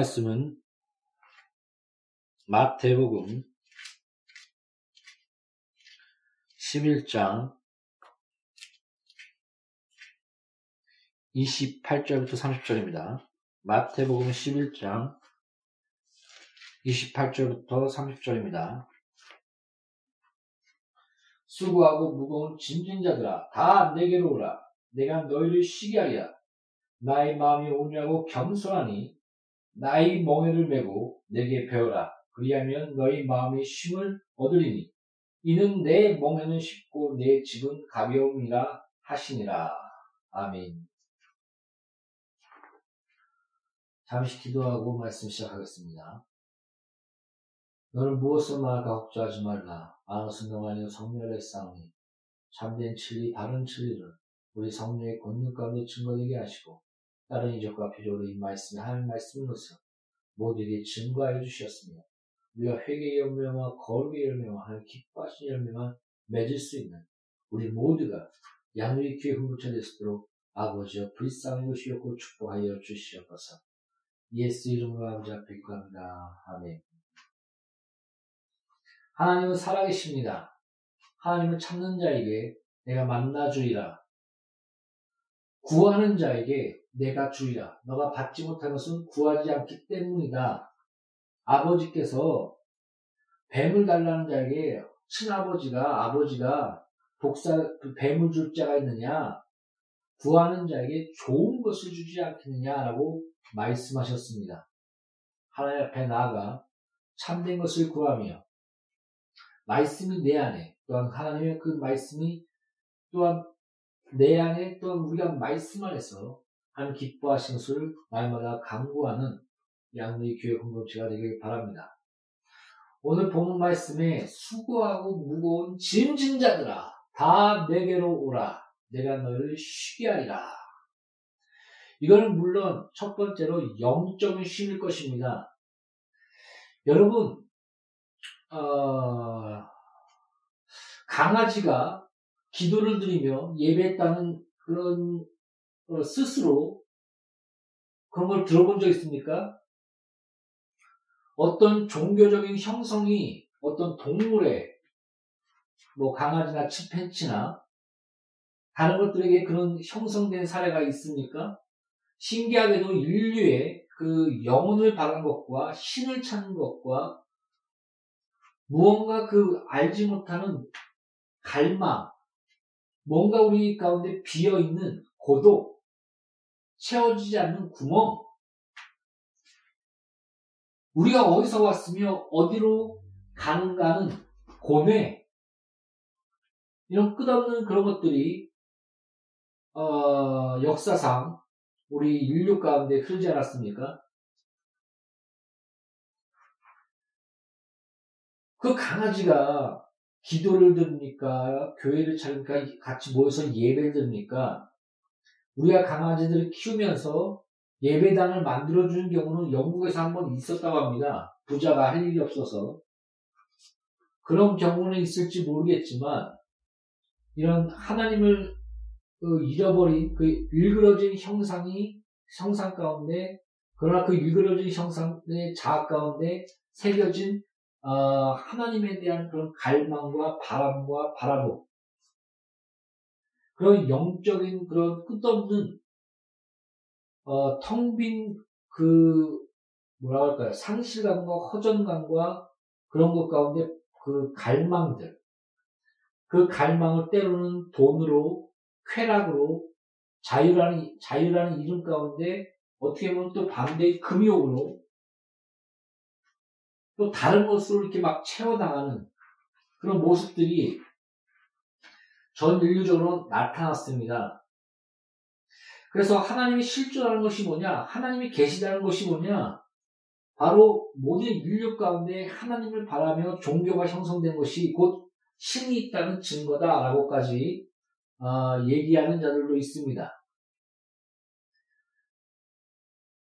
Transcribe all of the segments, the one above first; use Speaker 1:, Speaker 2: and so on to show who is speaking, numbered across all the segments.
Speaker 1: 말씀은
Speaker 2: 마태복음 11장 28절부터 30절입니다. 마태복음 11장 28절부터 30절입니다. 수고하고 무거운 짐진 자들아 다 내게로 오라 내가 너희를 쉬게 하리라 나의 마음이 온유하고 겸손하니 나의 멍에를 메고 내게 배워라. 그리하면 너희 마음이 쉼을 얻으리니 이는 내 멍에는 쉽고 내 집은 가벼움이라 하시니라. 아멘. 잠시 기도하고 말씀 시작하겠습니다. 너는 무엇을 말할까 걱정하지 말라. 아는 순간 아니요 성령의 싸움이 참된 진리, 바른 진리를 우리 성령의 권능감에 증거되게 하시고 다른 이적과 비조로 이 말씀에 하나님 말씀으로서 모두에게 증거하여 주셨으며 우리가 회개의 열매와 거룩의 열매와 하나님 기뻐하신 열매만 맺을 수 있는 우리 모두가 양육의 교회 후보차 될수록 아버지여 불쌍히 보시옵고 축복하여 주시옵소서 예수 이름으로 아버지 앞에 기도합니다. 아멘 하나님은 살아계십니다. 하나님은 찾는 자에게 내가 만나주리라. 구하는 자에게 내가 주리라. 너가 받지 못한 것은 구하지 않기 때문이다. 아버지께서 뱀을 달라는 자에게 친아버지가 아버지가 독사 그 뱀을 줄 자가 있느냐 구하는 자에게 좋은 것을 주지 않겠느냐라고 말씀하셨습니다. 하나님 앞에 나아가 참된 것을 구하며 말씀이 내 안에 또한 하나님의 그 말씀이 또한 내 안에 또한 우리가 말씀 안에서 하나님 기뻐하신 것을 날마다 강구하는 양의 교회 공동체가 되길 바랍니다. 오늘 본문 말씀에 수고하고 무거운 짐진 자들아 다 내게로 오라 내가 너를 쉬게 하리라. 이거는 물론 첫 번째로 영적인 쉼일 것입니다. 여러분 어, 강아지가 기도를 드리며 예배했다는 그런 어, 스스로 그런 걸 들어본 적 있습니까? 어떤 종교적인 형성이 어떤 동물의 뭐 강아지나 치팬치나 다른 것들에게 그런 형성된 사례가 있습니까? 신기하게도 인류의 그 영혼을 바란 것과 신을 찾는 것과 무언가 그 알지 못하는 갈망, 뭔가 우리 가운데 비어 있는 고독, 채워지지 않는 구멍, 우리가 어디서 왔으며 어디로 가는가는 고뇌, 이런 끝없는 그런 것들이 어, 역사상 우리 인류 가운데 흐르지 않았습니까? 그 강아지가 기도를 들으니까? 교회를 찾으니까? 같이 모여서 예배를 들으니까 우리가 강아지들을 키우면서 예배당을 만들어주는 경우는 영국에서 한 번 있었다고 합니다. 부자가 할 일이 없어서. 그런 경우는 있을지 모르겠지만 이런 하나님을 그 잃어버린 그 일그러진 형상이 형상 가운데 그러나 그 일그러진 형상의 자아 가운데 새겨진 어, 하나님에 대한 그런 갈망과 바람과 바라보 그런 영적인 그런 끝없는 어, 텅빈 그 뭐라 할까요? 상실감과 허전감과 그런 것 가운데 그 갈망들. 그 갈망을 때로는 돈으로 쾌락으로 자유라는 자유라는 이름 가운데 어떻게 보면 또 반대의 금욕으로 또 다른 것으로 이렇게 막 채워나가는 그런 모습들이 전 인류적으로 나타났습니다. 그래서 하나님이 실존하는 것이 뭐냐? 하나님이 계시다는 것이 뭐냐? 바로 모든 인류 가운데 하나님을 바라며 종교가 형성된 것이 곧 신이 있다는 증거다라고까지 어, 얘기하는 자들도 있습니다.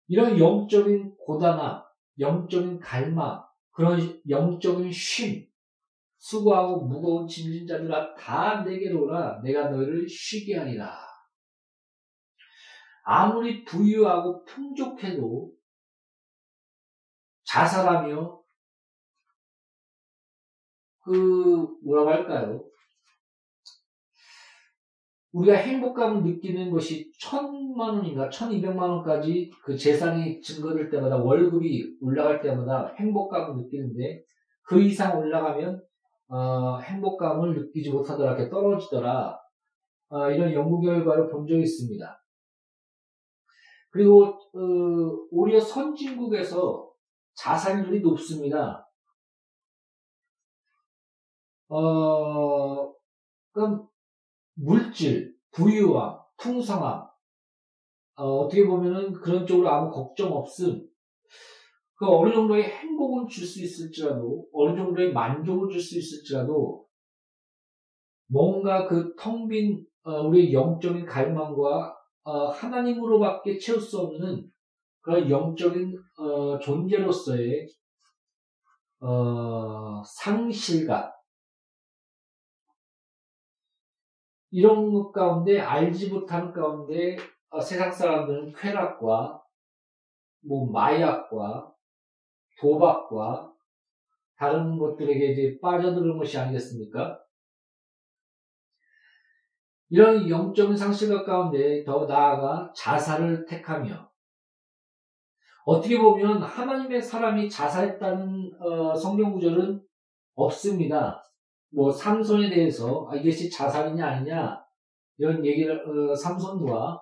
Speaker 2: 이런 영적인 고단함, 영적인 갈망, 그런 영적인 쉼, 수고하고 무거운 짐진 자들아 다 내게로 오라 내가 너희를 쉬게 하리라. 아무리 부유하고 풍족해도 자살하며 그 뭐라고 할까요? 우리가 행복감을 느끼는 것이 천만 원인가 천이백만 원까지 그 재산이 증거될 때마다 월급이 올라갈 때마다 행복감을 느끼는데 그 이상 올라가면 어, 행복감을 느끼지 못하더라 이렇게 떨어지더라 어, 이런 연구 결과를 본 적이 있습니다. 그리고 어, 오히려 선진국에서 자살률이 높습니다. 어, 그럼 물질, 부유함, 풍성함, 어, 떻게 보면은 그런 쪽으로 아무 걱정 없음. 그 어느 정도의 행복을 줄 수 있을지라도, 어느 정도의 만족을 줄 수 있을지라도, 뭔가 그 텅 빈, 어, 우리의 영적인 갈망과, 어, 하나님으로밖에 채울 수 없는 그런 영적인, 어, 존재로서의, 어, 상실감. 이런 것 가운데, 알지 못하는 가운데, 어, 세상 사람들은 쾌락과, 뭐, 마약과, 도박과, 다른 것들에게 이제 빠져드는 것이 아니겠습니까? 이런 영적인 상실감 가운데 더 나아가 자살을 택하며, 어떻게 보면 하나님의 사람이 자살했다는 어, 성경 구절은 없습니다. 뭐 삼손에 대해서 아, 이것이 자살이냐 아니냐 이런 얘기를 어, 삼손과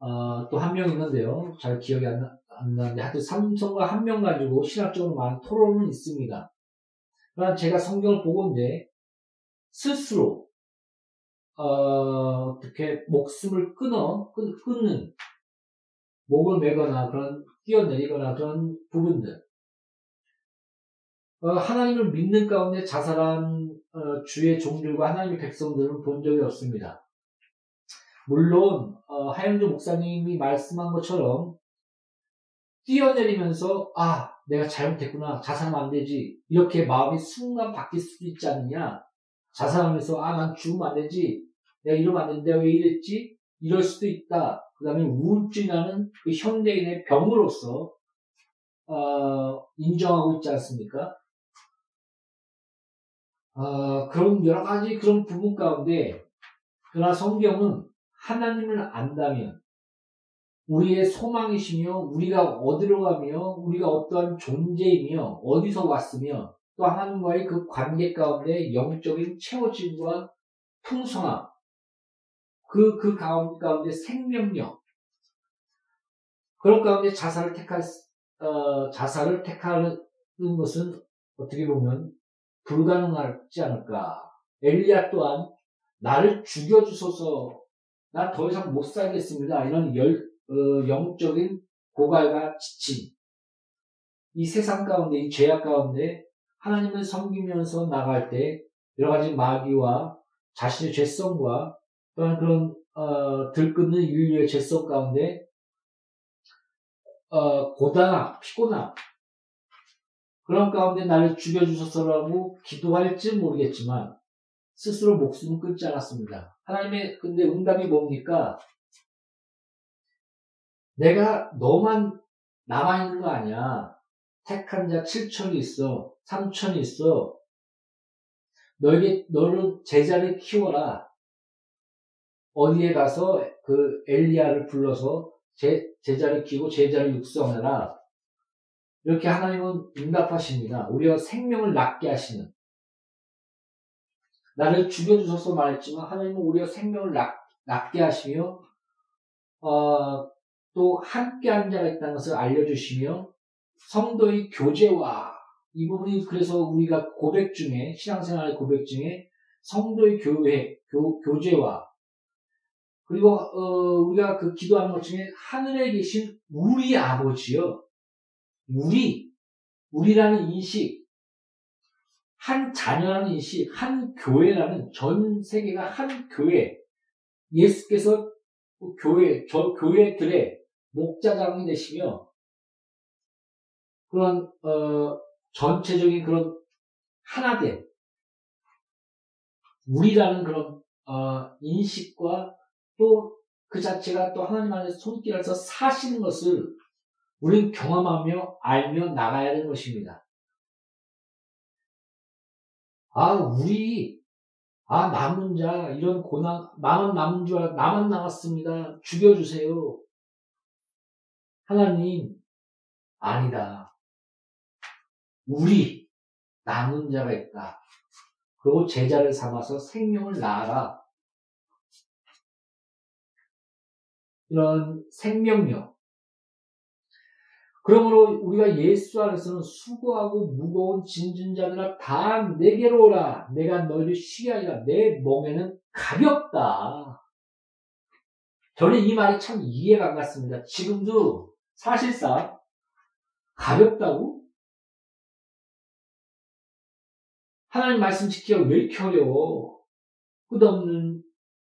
Speaker 2: 어, 또 한 명 있는데요. 잘 기억이 안, 나, 안 나는데 하여튼 삼손과 한 명 가지고 신학적으로 많은 토론은 있습니다. 그러나 제가 성경을 보고인데 스스로 어, 어떻게 목숨을 끊어 끊, 끊는 목을 매거나 그런 뛰어내리거나 그런 부분들. 어, 하나님을 믿는 가운데 자살한 어, 주의 종들과 하나님의 백성들은 본 적이 없습니다. 물론 어, 하영조 목사님이 말씀한 것처럼 뛰어내리면서 아 내가 잘못했구나. 자살하면 안 되지. 이렇게 마음이 순간 바뀔 수도 있지 않느냐. 자살하면서 아 난 죽으면 안 되지. 내가 이러면 안 되는데 왜 이랬지? 이럴 수도 있다. 그 다음에 우울증이라는 그 현대인의 병으로서 어, 인정하고 있지 않습니까? 어, 그런 여러 가지 그런 부분 가운데 그러나 성경은 하나님을 안다면 우리의 소망이시며 우리가 어디로 가며 우리가 어떠한 존재이며 어디서 왔으며 또 하나님과의 그 관계 가운데 영적인 채워짐과 풍성함 그, 그 가운데 생명력. 그런 가운데 자살을 택할, 어, 자살을 택하는 것은 어떻게 보면 불가능하지 않을까. 엘리야 또한 나를 죽여주소서, 난더 이상 못 살겠습니다. 이런 열, 어, 영적인 고갈과 지침. 이 세상 가운데, 이 죄악 가운데 하나님을 섬기면서 나갈 때 여러 가지 마귀와 자신의 죄성과 또한 그런 어, 들끓는 인류의 죄성 가운데 어, 고단함, 피곤함 그런 가운데 나를 죽여주소서라고 기도할지 모르겠지만 스스로 목숨을 끊지 않았습니다. 하나님의 근데 응답이 뭡니까? 내가 너만 남아 있는 거 아니야. 택한 자 7천이 있어. 3천이 있어. 너에게, 너를 제자를 키워라. 어디에 가서 그 엘리야를 불러서 제, 제자를 키고 제자를 육성하라. 이렇게 하나님은 응답하십니다. 우리가 생명을 낫게 하시는. 나를 죽여주셔서 말했지만 하나님은 우리가 생명을 낫, 낫게 하시며 어, 또 함께 한 자가 있다는 것을 알려주시며 성도의 교제와 이 부분이 그래서 우리가 고백 중에 신앙생활의 고백 중에 성도의 교회 교, 교제와 그리고 어, 우리가 그 기도하는 것 중에 하늘에 계신 우리 아버지요. 우리, 우리라는 인식, 한 자녀라는 인식, 한 교회라는 전 세계가 한 교회. 예수께서 그 교회, 저 교회들의 목자장이 되시며 그런 어, 전체적인 그런 하나된 우리라는 그런 어, 인식과 또 그 자체가 또 하나님 안에서 손길에서 사시는 것을 우리는 경험하며 알며 나가야 되는 것입니다. 아, 우리, 아, 남은 자, 이런 고난, 나만 남은 줄 나만 남았습니다. 죽여주세요. 하나님, 아니다. 우리, 남은 자가 있다. 그리고 제자를 삼아서 생명을 낳아라. 이런 생명력. 그러므로 우리가 예수 안에서는 수고하고 무거운 짐진 자들아 다 내게로 오라. 내가 너희를 쉬게 하리라. 내 몸에는 가볍다. 저는 이 말이 참 이해가 안 갔습니다. 지금도 사실상 가볍다고? 하나님 말씀 지키기가 왜 이렇게 어려워? 끝없는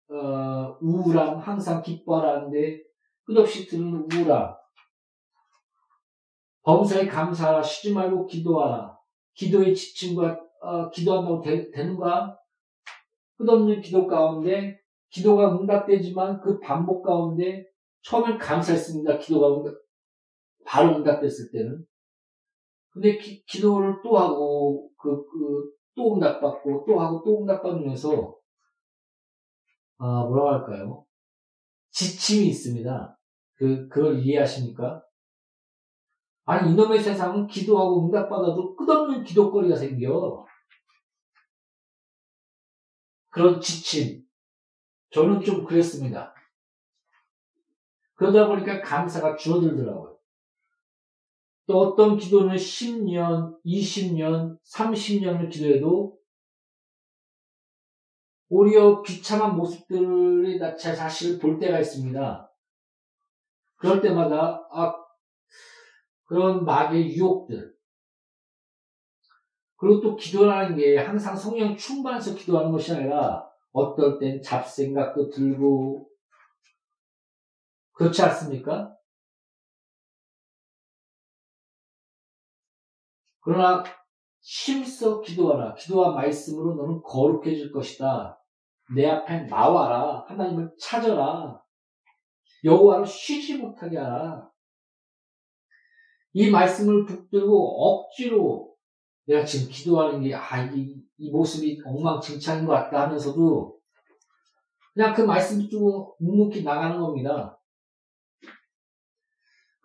Speaker 2: 어, 우울함, 항상 기뻐하라는데 끝없이 드는 우울함. 범사에 감사하라, 쉬지 말고 기도하라. 기도의 지침과 어, 기도한다고 되, 되는가? 끝없는 기도 가운데 기도가 응답되지만 그 반복 가운데 처음엔 감사했습니다. 기도가 응답, 바로 응답됐을 때는. 근데 기, 도를 또 하고 그, 그, 또 응답받고 또 하고 또 응답받으면서 아, 뭐라고 할까요? 지침이 있습니다. 그, 그걸 이해하십니까? 아니, 이놈의 세상은 기도하고 응답받아도 끝없는 기도거리가 생겨. 그런 지침. 저는 좀 그랬습니다. 그러다 보니까 감사가 줄어들더라고요. 또 어떤 기도는 10년, 20년, 30년을 기도해도 오히려 비참한 모습들의 제 자신을 볼 때가 있습니다. 그럴 때마다 아 그런 마귀의 유혹들 그리고 또 기도라는 게 항상 성령 충만해서 기도하는 것이 아니라 어떨 땐 잡생각도 들고 그렇지 않습니까? 그러나 힘써 기도하라. 기도와 말씀으로 너는 거룩해질 것이다. 내 앞에 나와라. 하나님을 찾아라. 여호와를 쉬지 못하게 하라. 이 말씀을 붙들고 억지로 내가 지금 기도하는 게, 아, 이, 이 모습이 엉망진창인 것 같다 하면서도 그냥 그 말씀 붙들고 묵묵히 나가는 겁니다.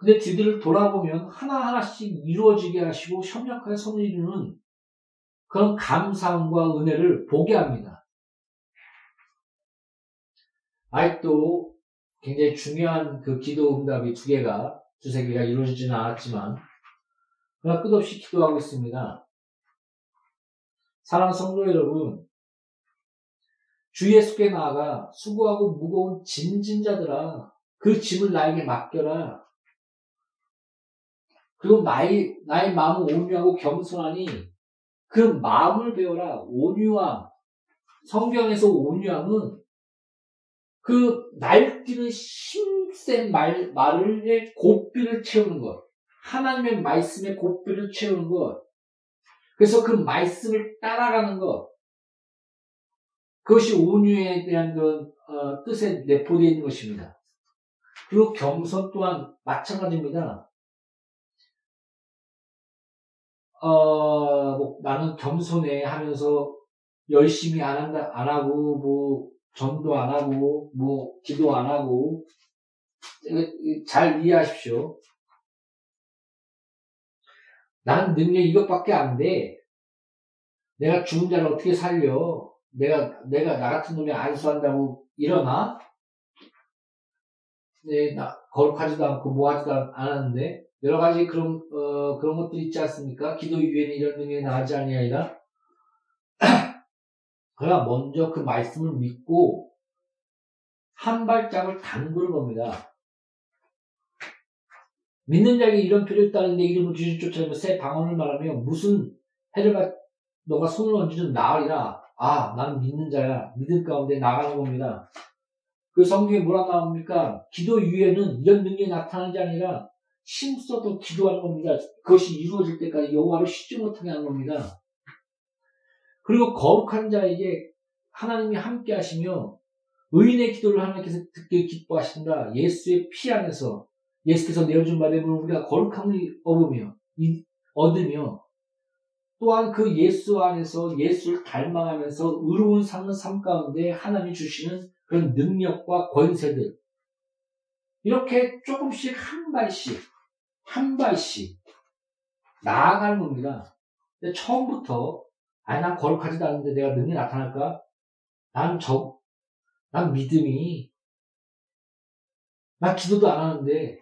Speaker 2: 근데 뒤들을 돌아보면 하나하나씩 이루어지게 하시고 협력하여 손을 이루는 그런 감사함과 은혜를 보게 합니다. 아직도 굉장히 중요한 그 기도 응답이 두 개가, 두세 개가 이루어지지는 않았지만, 그러나 끝없이 기도하고 있습니다. 사랑 성도 여러분, 주 예수께 나아가 수고하고 무거운 짐진자들아, 그 짐을 나에게 맡겨라. 그리고 나의, 나의 마음은 온유하고 겸손하니 그 마음을 배워라. 온유함. 성경에서 온유함은 그 날뛰는 힘센 말, 말을, 고삐를 채우는 것. 하나님의 말씀에 고삐를 채우는 것. 그래서 그 말씀을 따라가는 것. 그것이 온유에 대한 그, 어, 뜻에 내포되어 있는 것입니다. 그리고 겸손 또한 마찬가지입니다. 어, 뭐, 나는 겸손해 하면서 열심히 안 한다, 안 하고, 뭐, 전도 안 하고, 뭐, 기도 안 하고, 잘 이해하십시오. 나는 능력 이것밖에 안 돼. 내가 죽은 자를 어떻게 살려? 내가, 내가 나 같은 놈이 안수한다고 일어나? 네, 나, 거룩하지도 않고 뭐 하지도 않았는데, 여러 가지 그런 어, 그런 것들이 있지 않습니까? 기도 위에는 이런 능력이 나지 아니하리라. 그러나 먼저 그 말씀을 믿고 한 발짝을 담그는 겁니다. 믿는 자에게 이런 표를 있다는데 이름을 주신 쫓아내며 새 방언을 말하며 무슨 해를 받 너가 손을 얹으든 나으리라. 아, 나는 믿는 자야. 믿음 가운데 나가는 겁니다. 그 성경에 뭐라 나옵니까? 기도 위에는 이런 능력이 나타나는 게 아니라 힘써도 기도하는 겁니다. 그것이 이루어질 때까지 여호와를 쉬지 못하게 하는 겁니다. 그리고 거룩한 자에게 하나님이 함께 하시며 의인의 기도를 하나님께서 듣게 기뻐하신다. 예수의 피 안에서 예수께서 내어준 바대로 우리가 거룩함을 얻으며 얻으며 또한 그 예수 안에서 예수를 닮아가면서 의로운 삶을 삶 가운데 하나님이 주시는 그런 능력과 권세들 이렇게 조금씩 한 발씩 한 발씩 나아가는 겁니다. 근데 처음부터 아니 난 거룩하지도 않은데 내가 능력이 나타날까? 난 저, 난 믿음이 나 기도도 안 하는데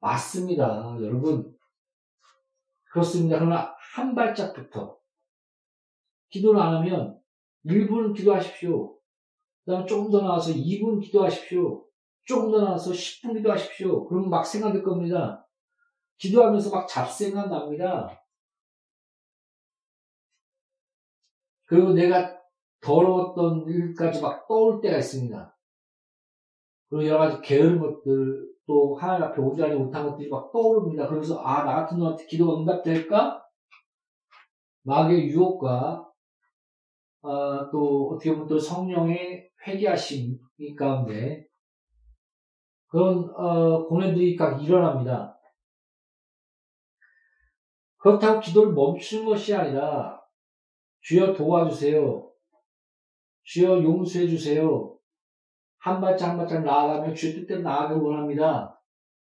Speaker 2: 맞습니다. 여러분. 그렇습니다. 그러나 한 발짝부터 기도를 안 하면 1분 기도하십시오. 그 다음 조금 더 나와서 2분 기도하십시오. 조금 더 나와서 10분 기도하십시오. 그러면 막 생각될 겁니다. 기도하면서 막 잡생각 납니다. 그리고 내가 더러웠던 일까지 막 떠올 때가 있습니다. 그리고 여러 가지 게으른 것들, 또 하나님 앞에 오지 못한 것들이 막 떠오릅니다. 그래서 아, 나 같은 놈한테 기도가 응답될까? 마귀의 유혹과 아, 또 어떻게 보면 또 성령의 회개하심 이 가운데 그런 어, 고뇌들이 각 일어납니다. 그렇다고 기도를 멈추는 것이 아니라 주여 도와주세요. 주여 용서해 주세요. 한 발짝 한 발짝 나아가며 주의 뜻대로 나아가길 원합니다.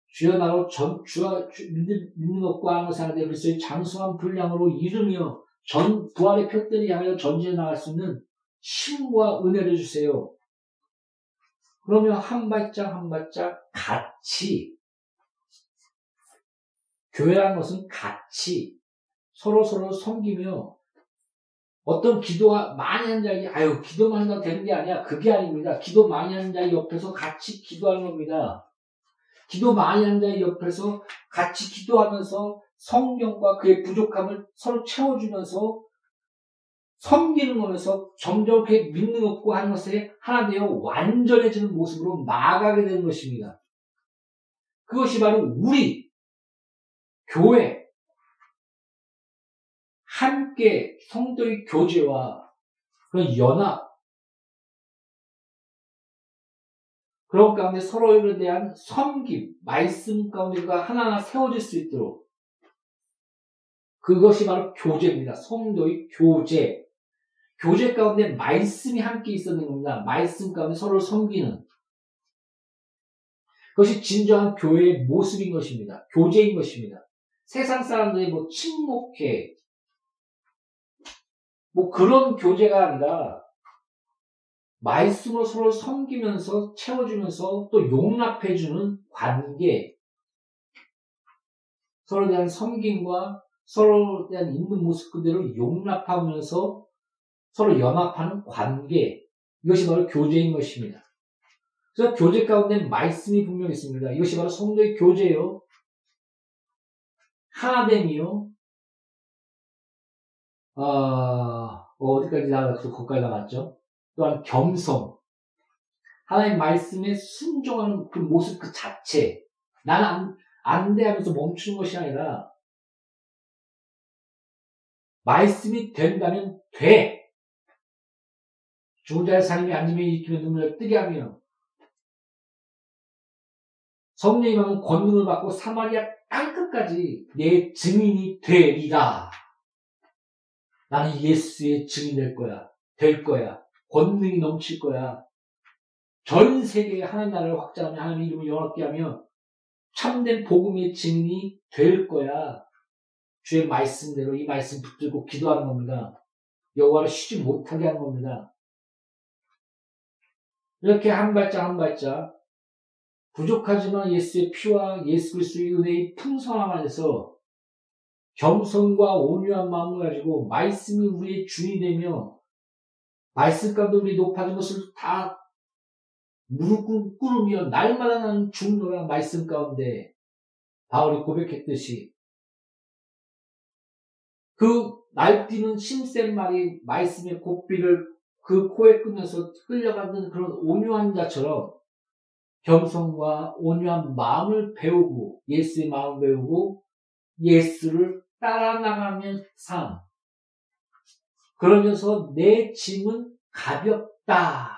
Speaker 2: 주여 나로 전, 주와 주, 믿는, 믿는 것과 하는 사람들 그리스도의 장수한 분량으로 이르며 전 부활의 표들이 향하여 전진해 나갈 수 있는 힘과 은혜를 주세요. 그러면 한 발짝 한 발짝 같이 교회라는 것은 같이 서로 서로 섬기며 어떤 기도가 많이 하는 자에게 아유 기도만 한다고 되는 게 아니야. 그게 아닙니다. 기도 많이 하는 자의 옆에서 같이 기도하는 겁니다. 기도 많이 하는 자의 옆에서 같이 기도하면서 성경과 그의 부족함을 서로 채워주면서 섬기는 거면서 점점 그의 믿는 것과 하는 것에 하나 되어 완전해지는 모습으로 나아가게 되는 것입니다. 그것이 바로 우리 교회 함께 성도의 교제와 그런 연합 그런 가운데 서로에 대한 섬김, 말씀 가운데가 하나하나 세워질 수 있도록 그것이 바로 교제입니다. 성도의 교제. 교제 가운데 말씀이 함께 있었는 겁니다. 말씀 가운데 서로를 섬기는. 그것이 진정한 교회의 모습인 것입니다. 교제인 것입니다. 세상 사람들이 뭐 침묵해. 뭐 그런 교제가 아니라 말씀으로 서로 섬기면서 채워주면서 또 용납해주는 관계. 서로에 대한 섬김과 서로에 대한 있는 모습 그대로 용납하면서 서로 연합하는 관계. 이것이 바로 교제인 것입니다. 그래서 교제 가운데 말씀이 분명히 있습니다. 이것이 바로 성도의 교제요. 하나됨이요. 아, 어디까지 나갔죠? 거기까지 나갔죠? 또한 겸손. 하나님 말씀에 순종하는 그 모습 그 자체. 나는 안, 안 돼 하면서 멈추는 것이 아니라 말씀이 된다면 돼. 죽은 자의 사람이 앉으면 일으키며 눈물을 뜨게 하며 성령이 하면 권능을 받고 사마리아 땅끝까지 내 증인이 되리라. 나는 예수의 증인 될 거야. 될 거야. 권능이 넘칠 거야. 전 세계에 하나님 나라를 확장하며 하나님 이름을 영원하게 하며 참된 복음의 증인이 될 거야. 주의 말씀대로 이 말씀 붙들고 기도하는 겁니다. 여호와를 쉬지 못하게 하는 겁니다. 이렇게 한 발짝 한 발짝 부족하지만 예수의 피와 예수 그리스도의 은혜의 풍성함 안에서 겸손과 온유한 마음을 가지고 말씀이 우리의 주인이 되며 말씀 가운데 우리 높아진 것을 다 무릎 꿇으며 날마다 나는 중노라 말씀 가운데 바울이 고백했듯이 그 날뛰는 심센 말이 말씀의 고삐를 그 코에 끄면서 흘려가는 그런 온유한 자처럼 겸손과 온유한 마음을 배우고 예수의 마음을 배우고 예수를 따라 나가면 삶 그러면서 내 짐은 가볍다.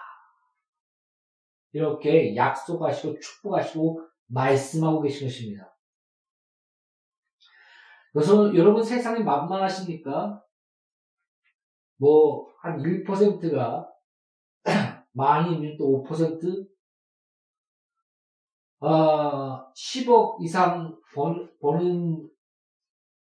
Speaker 2: 이렇게 약속하시고 축복하시고 말씀하고 계신 것입니다. 그래서 여러분 세상이 만만하십니까? 뭐, 한 1%가 많이 또 5%? 아, 10억 이상 번, 버는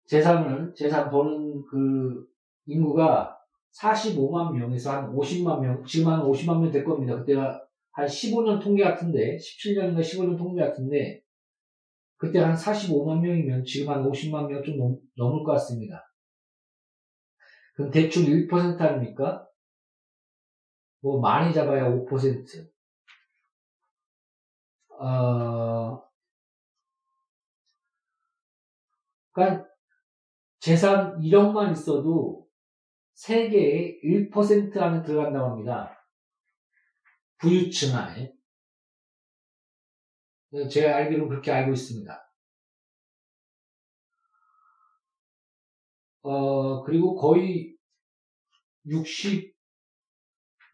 Speaker 2: 재산을, 재산 버는 그 인구가 45만 명에서 한 50만 명, 지금 한 50만 명 될 겁니다. 그때가 한 15년 통계 같은데, 17년인가 15년 통계 같은데, 그때 한 45만 명이면 지금 한 50만 명 좀 넘을 것 같습니다. 그럼 대충 1% 아닙니까? 뭐 많이 잡아야 5%. 어, 그러니까 재산 1억만 있어도 세계의 1% 안에 들어간다고 합니다. 부유층 안에. 제가 알기로 그렇게 알고 있습니다. 어, 그리고 거의 60,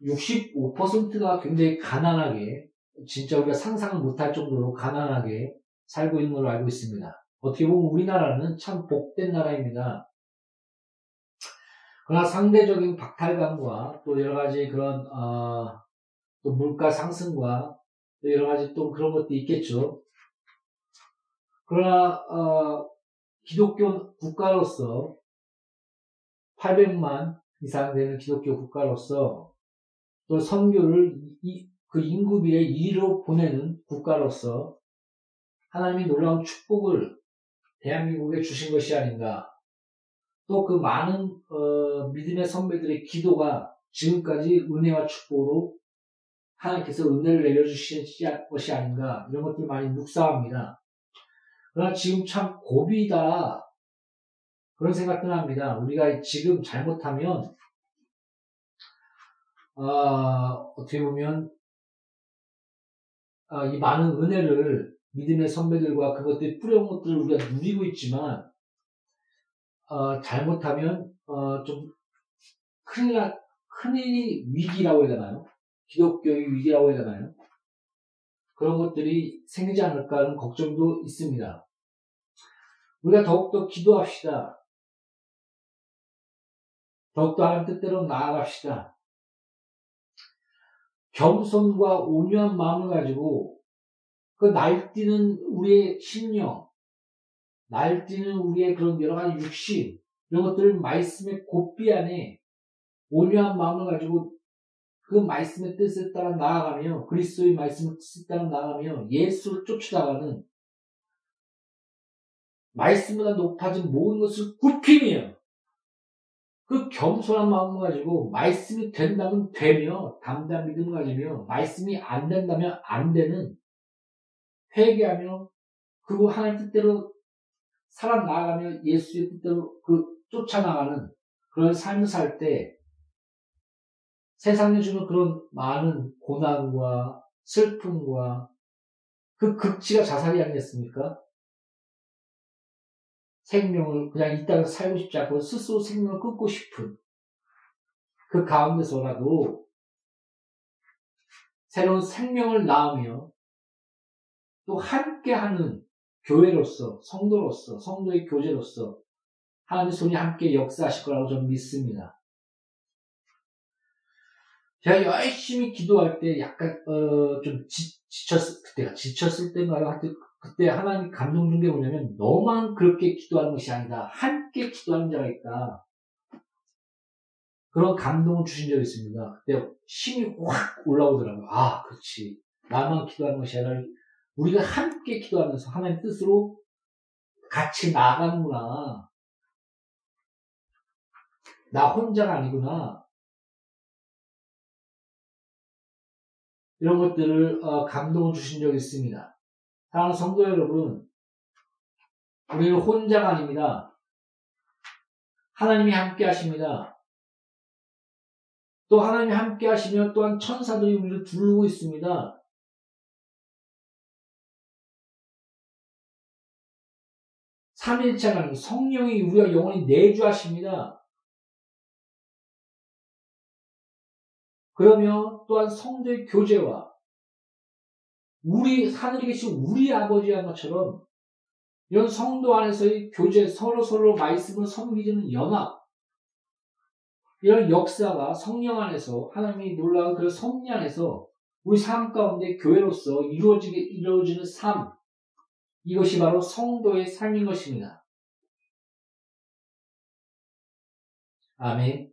Speaker 2: 65%가 굉장히 가난하게, 진짜 우리가 상상을 못할 정도로 가난하게 살고 있는 걸로 알고 있습니다. 어떻게 보면 우리나라는 참 복된 나라입니다. 그러나 상대적인 박탈감과 또 여러 가지 그런, 어, 또 물가 상승과 또 여러 가지 또 그런 것도 있겠죠. 그러나, 어, 기독교 국가로서 800만 이상 되는 기독교 국가로서 또 선교를 이, 그 인구 비의 2로 보내는 국가로서 하나님이 놀라운 축복을 대한민국에 주신 것이 아닌가. 또 그 많은 어, 믿음의 선배들의 기도가 지금까지 은혜와 축복으로 하나님께서 은혜를 내려주신 것이 아닌가 이런 것들 많이 묵상합니다. 그러나 지금 참 고비다 그런 생각도 합니다. 우리가 지금 잘못하면 어, 어떻게 보면 어, 이 많은 은혜를 믿음의 선배들과 그것들이 뿌려온 것들을 우리가 누리고 있지만 어, 잘못하면 어, 좀 큰일 나, 큰일이 위기라고 해야 되나요? 기독교의 위기라고 해야 되나요? 그런 것들이 생기지 않을까 하는 걱정도 있습니다. 우리가 더욱더 기도합시다. 더욱더 하나님 뜻대로 나아갑시다. 겸손과 온유한 마음을 가지고 그 날뛰는 우리의 심령, 날뛰는 우리의 그런 여러 가지 육신, 이런 것들을 말씀의 고삐 안에 온유한 마음을 가지고 그 말씀의 뜻에 따라 나아가며 그리스도의 말씀의 뜻에 따라 나아가며 예수를 쫓아가는 말씀보다 높아진 모든 것을 굽히며 그 겸손한 마음을 가지고 말씀이 된다면 되며 담대한 믿음을 가지며 말씀이 안 된다면 안 되는 회개하며 그리고 하나님 뜻대로 살아 나가며 예수의 뜻대로 그 쫓아나가는 그런 삶을 살 때 세상에 주는 그런 많은 고난과 슬픔과 그 극치가 자살이 아니겠습니까? 생명을 그냥 이 땅에서 살고 싶지 않고 스스로 생명을 끊고 싶은 그 가운데서라도 새로운 생명을 낳으며 또 함께하는 교회로서 성도로서 성도의 교제로서 하나님의 손이 함께 역사하실 거라고 저는 믿습니다. 제가 열심히 기도할 때 약간 어, 좀 지, 쳤을 그때가 지쳤을 때인가요? 하여튼 그때 하나님 감동 준 게 뭐냐면 너만 그렇게 기도하는 것이 아니다. 함께 기도하는 자가 있다. 그런 감동을 주신 적이 있습니다. 그때 힘이 확 올라오더라고요. 아, 그렇지. 나만 기도하는 것이 아니라 우리가 함께 기도하면서 하나님 뜻으로 같이 나가는구나. 나 혼자가 아니구나. 이런 것들을 어, 감동을 주신 적이 있습니다. 사랑하는 성도 여러분, 우리는 혼자가 아닙니다. 하나님이 함께 하십니다. 또 하나님이 함께 하시며 또한 천사들이 우리를 두르고 있습니다. 삼일체 하나님, 성령이 우리가 영원히 내주하십니다. 그러며 또한 성도의 교제와 우리 하늘에 계신 우리 아버지 한 것처럼 이런 성도 안에서의 교제 서로 서로 말씀을 섬기는 연합 이런 역사가 성령 안에서 하나님이 놀라운 그 성령 안에서 우리 삶 가운데 교회로서 이루어지게 이루어지는 삶 이것이 바로 성도의 삶인 것입니다. 아멘.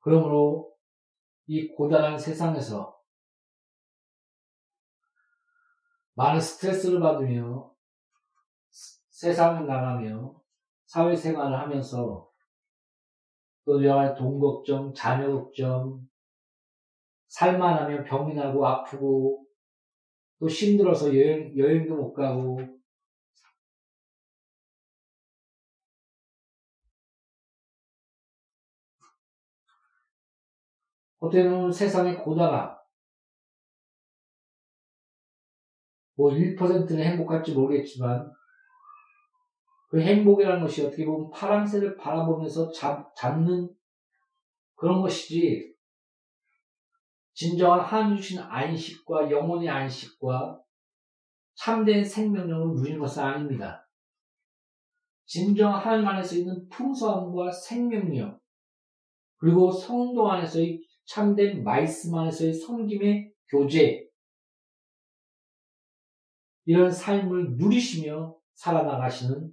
Speaker 2: 그러므로 이 고단한 세상에서 많은 스트레스를 받으며 세상을 나가며 사회생활을 하면서 또 여러 돈 걱정, 자녀 걱정, 살만 하면 병이 나고 아프고 또 힘들어서 여행, 여행도 못 가고 어때는 세상의 고다가 뭐 1%는 행복할지 모르겠지만 그 행복이라는 것이 어떻게 보면 파랑새를 바라보면서 잡, 잡는 그런 것이지 진정한 하나님 주신 안식과 영혼의 안식과 참된 생명력을 누리는 것은 아닙니다. 진정 하나님 안에서 있는 풍성함과 생명력 그리고 성도 안에서의 참된 말씀 안에서의 섬김의 교제 이런 삶을 누리시며 살아나가시는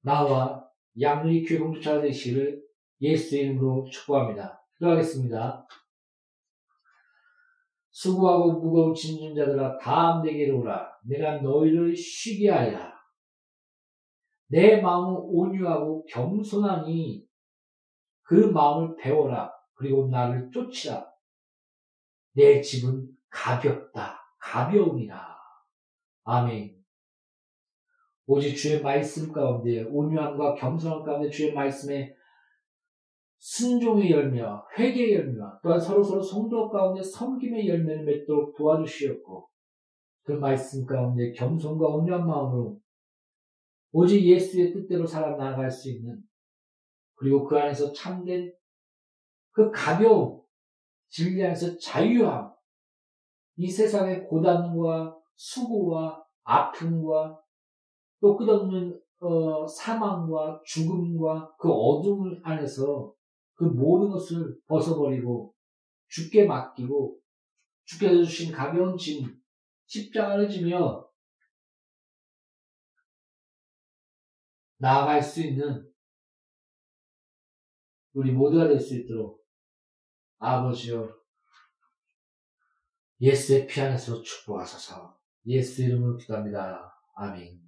Speaker 2: 나와 양리 교회 공동체가 되시기를 예수 이름으로 축복합니다. 기도하겠습니다. 수고하고 무거운 짐진 자들아 다음 내게로 오라. 내가 너희를 쉬게 하리라. 내 마음은 온유하고 겸손하니 그 마음을 배워라. 그리고 나를 쫓으라. 내 집은 가볍다. 가벼우니라. 아멘. 오직 주의 말씀 가운데 온유함과 겸손함 가운데 주의 말씀에 순종의 열매와 회개의 열매와 또한 서로서로 성도 가운데 섬김의 열매를 맺도록 도와주시었고 그 말씀 가운데 겸손과 온유한 마음으로 오직 예수의 뜻대로 살아나갈 수 있는 그리고 그 안에서 참된 그 가벼움 진리 안에서 자유함 이 세상의 고단과 수고와 아픔과 또 끝없는 어, 사망과 죽음과 그 어둠 안에서 그 모든 것을 벗어버리고 죽게 맡기고 주께서 주신 가벼운 짐 십자가를 지며 나아갈 수 있는 우리 모두가 될 수 있도록 아버지여 예수의 피 안에서 축복하소서 예수 이름으로 기도합니다. 아멘.